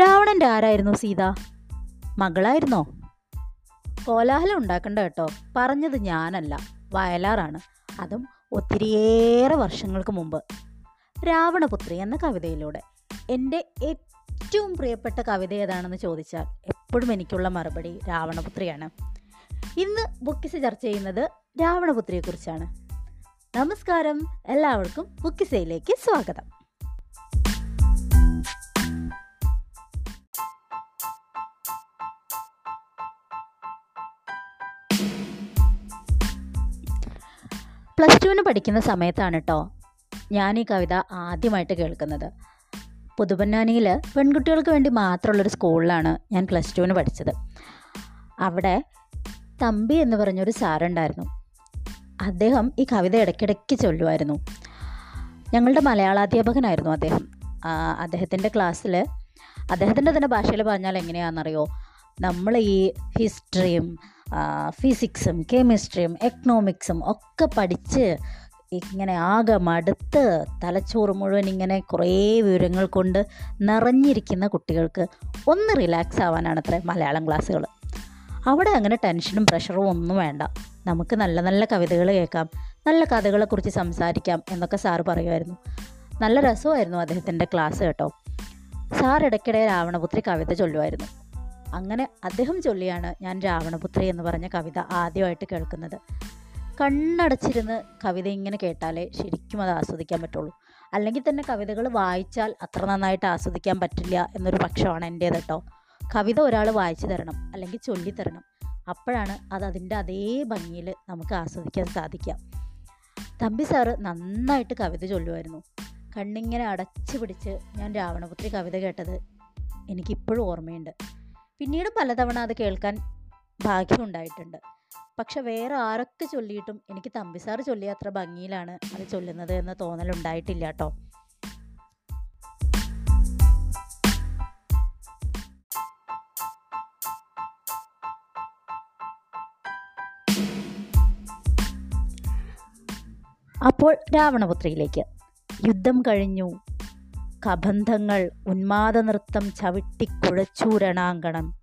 രാവണന്റെ ആരായിരുന്നു സീത? മകളായിരുന്നോ? കോലാഹലം ഉണ്ടാക്കണ്ട കേട്ടോ. പറഞ്ഞത് ഞാനല്ല. വയലാറാണ്. അതും ഒത്തിരിയേറെ വർഷങ്ങൾക്ക് മുമ്പ്. രാവണപുത്രി എന്ന കവിതയിലൂടെ. എന്റെ ഏറ്റവും പ്രിയപ്പെട്ട കവിത ഏതാണെന്ന് ചോദിച്ചാൽ എപ്പോഴും എനിക്കുള്ള മറുപടി രാവണപുത്രിയാണ്. ഇന്ന് ബുക്കിസ് ചർച്ച ചെയ്യുന്നത് രാവണപുത്രിയെക്കുറിച്ചാണ്. നമസ്കാരം. എല്ലാവർക്കും ബുക്കിസയിലേക്ക് സ്വാഗതം. പ്ലസ് ടുവിന് പഠിക്കുന്ന സമയത്താണ് കേട്ടോ ഞാൻ ഈ കവിത ആദ്യമായിട്ട് കേൾക്കുന്നത്. പുതുപന്നാനിയിൽ പെൺകുട്ടികൾക്ക് വേണ്ടി മാത്രമുള്ളൊരു സ്കൂളിലാണ് ഞാൻ പ്ലസ് ടുവിന് പഠിച്ചത്. അവിടെ തമ്പി എന്ന് പറഞ്ഞൊരു സാറുണ്ടായിരുന്നു. അദ്ദേഹം ഈ കവിത ഇടയ്ക്കിടയ്ക്ക് ചൊല്ലുമായിരുന്നു ഞങ്ങളുടെ മലയാളാധ്യാപകനായിരുന്നു അദ്ദേഹം. അദ്ദേഹത്തിന്റെ ക്ലാസ്സിൽ അദ്ദേഹത്തിന്റെ തന്നെ ഭാഷയിൽ പറഞ്ഞാൽ എങ്ങനെയാണെന്നറിയോ? നമ്മൾ ഈ ഹിസ്റ്ററിയും ഫിസിക്സും കെമിസ്ട്രിയും എക്കണോമിക്സും ഒക്കെ പഠിച്ച് ഇങ്ങനെ ആകെ മടുത്ത് തലച്ചോറ് മുഴുവൻ ഇങ്ങനെ കുറേ വിവരങ്ങൾ കൊണ്ട് നിറഞ്ഞിരിക്കുന്ന കുട്ടികൾക്ക് ഒന്ന് റിലാക്സ് ആവാനാണ് അത്ര മലയാളം ക്ലാസ്സുകൾ അവിടെ അങ്ങനെ ടെൻഷനും പ്രഷറും ഒന്നും വേണ്ട. നമുക്ക് നല്ല നല്ല കവിതകൾ കേൾക്കാം നല്ല കഥകളെക്കുറിച്ച് സംസാരിക്കാം എന്നൊക്കെ സാറ് പറയുമായിരുന്നു നല്ല രസമായിരുന്നു അദ്ദേഹത്തിന്റെ ക്ലാസ് കേട്ടോ. സാർ ഇടയ്ക്കിടെ രാവണപുത്രി കവിത ചൊല്ലുമായിരുന്നു അങ്ങനെ അദ്ദേഹം ചൊല്ലിയാണ് ഞാൻ രാവണപുത്രി എന്ന് പറഞ്ഞ കവിത ആദ്യമായിട്ട് കേൾക്കുന്നത്. കണ്ണടച്ചിരുന്ന് കവിത ഇങ്ങനെ കേട്ടാലേ ശരിക്കും അത് ആസ്വദിക്കാൻ പറ്റുള്ളൂ. അല്ലെങ്കിൽ തന്നെ കവിതകൾ വായിച്ചാൽ അത്ര നന്നായിട്ട് ആസ്വദിക്കാൻ പറ്റില്ല എന്നൊരു പക്ഷമാണ് എന്റെ കേട്ടോ കവിത ഒരാൾ വായിച്ചു തരണം അല്ലെങ്കിൽ ചൊല്ലിത്തരണം അപ്പോഴാണ് അത് അതിന്റെ അതേ ഭംഗിയിൽ നമുക്ക് ആസ്വദിക്കാൻ സാധിക്കുക. തമ്പി സാറ് നന്നായിട്ട് കവിത ചൊല്ലുമായിരുന്നു. കണ്ണിങ്ങനെ അടച്ചു പിടിച്ച് ഞാൻ രാവണപുത്രി കവിത കേട്ടത് എനിക്കിപ്പോഴും ഓർമ്മയുണ്ട്. പിന്നീട് പലതവണ അത് കേൾക്കാൻ ഭാഗ്യമുണ്ടായിട്ടുണ്ട് പക്ഷെ വേറെ ആരൊക്കെ ചൊല്ലിയിട്ടും എനിക്ക് തമ്പിസാർ ചൊല്ലിയ അത്ര ഭംഗിയിലാണ് അത് ചൊല്ലുന്നത് എന്ന് തോന്നലുണ്ടായിട്ടില്ല കേട്ടോ. അപ്പോൾ രാവണപുത്രിയിലേക്ക്. യുദ്ധം കഴിഞ്ഞു. കബന്ധങ്ങൾ ഉന്മാദ നൃത്തം ചവിട്ടിക്കുഴച്ചൂരണാങ്കണം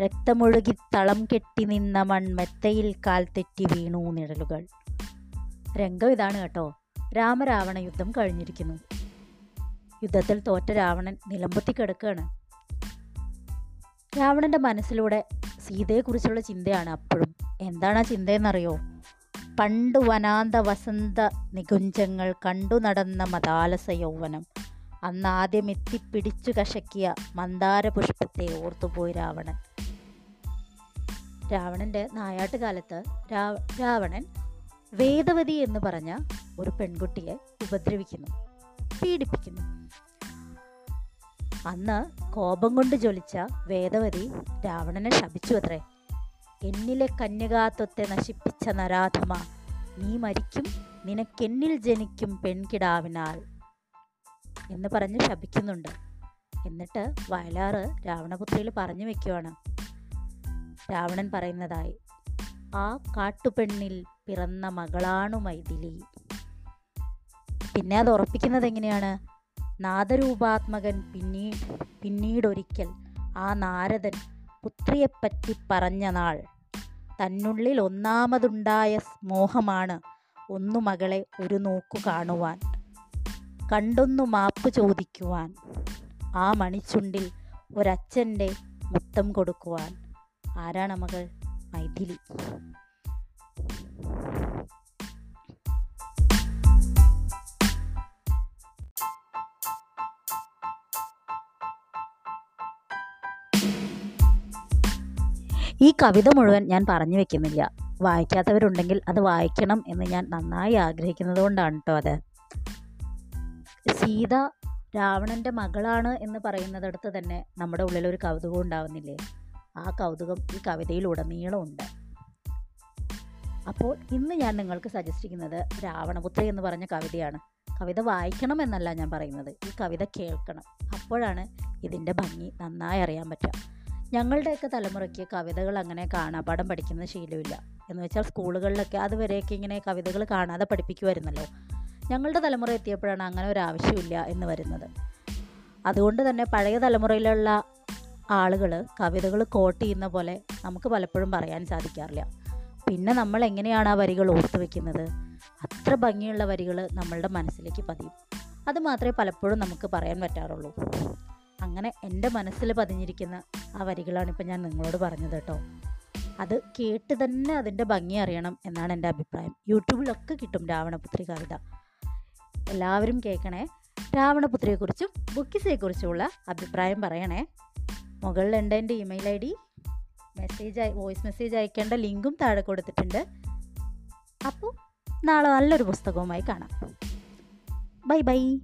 രക്തമൊഴുകി തളം കെട്ടി നിന്ന മൺമെത്തയിൽ കാൽ തെറ്റി വീണു നിഴലുകൾ. രംഗം ഇതാണ് കേട്ടോ. രാമരാവണ യുദ്ധം കഴിഞ്ഞിരിക്കുന്നു. യുദ്ധത്തിൽ തോറ്റ രാവണൻ നിലമ്പത്തി കിടക്കുകയാണ്. രാവണന്റെ മനസ്സിലൂടെ സീതയെക്കുറിച്ചുള്ള ചിന്തയാണ് അപ്പോഴും. എന്താണ് ആ ചിന്തയെന്നറിയോ? പണ്ട് വനാന്ത വസന്ത നികുഞ്ചങ്ങൾ കണ്ടു നടന്ന മതാലസ യൗവനം. അന്നാദ്യം എത്തിപ്പിടിച്ചു കശക്കിയ മന്ദാര പുഷ്പത്തെ ഓർത്തുപോയി രാവണൻ. രാവണന്റെ നായാട്ട് കാലത്ത് രാവണൻ വേദവതി എന്ന് പറഞ്ഞ ഒരു പെൺകുട്ടിയെ ഉപദ്രവിക്കുന്നു പീഡിപ്പിക്കുന്നു. അന്ന് കോപം കൊണ്ട് ജ്വലിച്ച വേദവതി രാവണനെ ശപിച്ചു അത്രേ എന്നിലെ കന്യകാത്വത്തെ നശിപ്പിച്ച നരാധമ നീ മരിക്കും നിനക്കെന്നിൽ ജനിക്കും പെൺകിടാവിനാൽ. എന്ന് പറഞ്ഞ് ശപിക്കുന്നുണ്ട്. എന്നിട്ട് വയലാറ് രാവണപുത്രയിൽ പറഞ്ഞു വെക്കുവാണ്. രാവണൻ പറയുന്നതായി ആ കാട്ടുപെണ്ണിൽ പിറന്ന മകളാണു മൈഥിലി. പിന്നെ അത് ഉറപ്പിക്കുന്നത് എങ്ങനെയാണ്? നാദരൂപാത്മകൻ പിന്നീ പിന്നീടൊരിക്കൽ ആ നാരദൻ പുത്രിയെപ്പറ്റി പറഞ്ഞ നാൾ. തന്നുള്ളിൽ ഒന്നാമതുണ്ടായ മോഹമാണ് ഒന്നു മകളെ ഒരു നോക്കു കാണുവാൻ. കണ്ടൊന്നു മാപ്പ് ചോദിക്കുവാൻ. ആ മണിച്ചുണ്ടിൽ ഒരച്ഛന്റെ മുത്തം കൊടുക്കുവാൻ. ആരാണ് മകൾ? മൈഥിലി. ഈ കവിത മുഴുവൻ ഞാൻ പറഞ്ഞു വെക്കുന്നില്ല. വായിക്കാത്തവരുണ്ടെങ്കിൽ അത് വായിക്കണം എന്ന് ഞാൻ നന്നായി ആഗ്രഹിക്കുന്നത് കൊണ്ടാണ് കേട്ടോ അത്. സീത രാവണന്റെ മകളാണ് എന്ന് പറയുന്നിടത്ത് തന്നെ നമ്മുടെ ഉള്ളിൽ ഒരു കൗതുകം ഉണ്ടാവുന്നില്ലേ? ആ കൗതുകം ഈ കവിതയിൽ ഉടനീളമുണ്ട്. അപ്പോൾ ഇന്ന് ഞാൻ നിങ്ങൾക്ക് സജസ്റ്റ് ചെയ്യുന്നത് രാവണപുത്രി എന്ന് പറഞ്ഞ കവിതയാണ്. കവിത വായിക്കണം എന്നല്ല ഞാൻ പറയുന്നത്. ഈ കവിത കേൾക്കണം. അപ്പോഴാണ് ഇതിന്റെ ഭംഗി നന്നായി അറിയാൻ പറ്റുക. ഞങ്ങളുടെയൊക്കെ തലമുറയ്ക്ക് കവിതകൾ അങ്ങനെ കാണാപാഠം പഠിക്കുന്ന ശീലമില്ല. എന്ന് വെച്ചാൽ സ്കൂളുകളിലൊക്കെ അതുവരെയൊക്കെ ഇങ്ങനെ കവിതകൾ കാണാതെ പഠിപ്പിക്കുമായിരുന്നല്ലോ. ഞങ്ങളുടെ തലമുറ എത്തിയപ്പോഴാണ് അങ്ങനെ ഒരു ആവശ്യമില്ല എന്ന് വരുന്നത്. അതുകൊണ്ട് തന്നെ പഴയ തലമുറയിലുള്ള ആളുകൾ കവിതകൾ കോട്ട് ചെയ്യുന്ന പോലെ നമുക്ക് പലപ്പോഴും പറയാൻ സാധിക്കാറില്ല. പിന്നെ നമ്മൾ എങ്ങനെയാണ് ആ വരികൾ ഓർത്തു വെക്കുന്നത്? അത്ര ഭംഗിയുള്ള വരികൾ നമ്മളുടെ മനസ്സിലേക്ക് പതിയും. അത് മാത്രമേ പലപ്പോഴും നമുക്ക് പറയാൻ പറ്റാറുള്ളൂ. അങ്ങനെ എന്റെ മനസ്സിൽ പതിഞ്ഞിരിക്കുന്ന ആ വരികളാണ് ഇപ്പം ഞാൻ നിങ്ങളോട് പറഞ്ഞത് കേട്ടോ. അത് കേട്ട് തന്നെ അതിന്റെ ഭംഗി അറിയണം എന്നാണ് എന്റെ അഭിപ്രായം. യൂട്യൂബിലൊക്കെ കിട്ടും രാവണപുത്രി കവിത. എല്ലാവരും കേൾക്കണേ. രാവണപുത്രിയെക്കുറിച്ചും ബുക്കിസെക്കുറിച്ചുമുള്ള അഭിപ്രായം പറയണേ. മുകളിലുണ്ട് എന്റെ email I D. Message voice message അയക്കേണ്ട ലിങ്കും താഴെ കൊടുത്തിട്ടുണ്ട്. അപ്പോൾ നാളെ നല്ലൊരു പുസ്തകവുമായി കാണാം. Bye bye.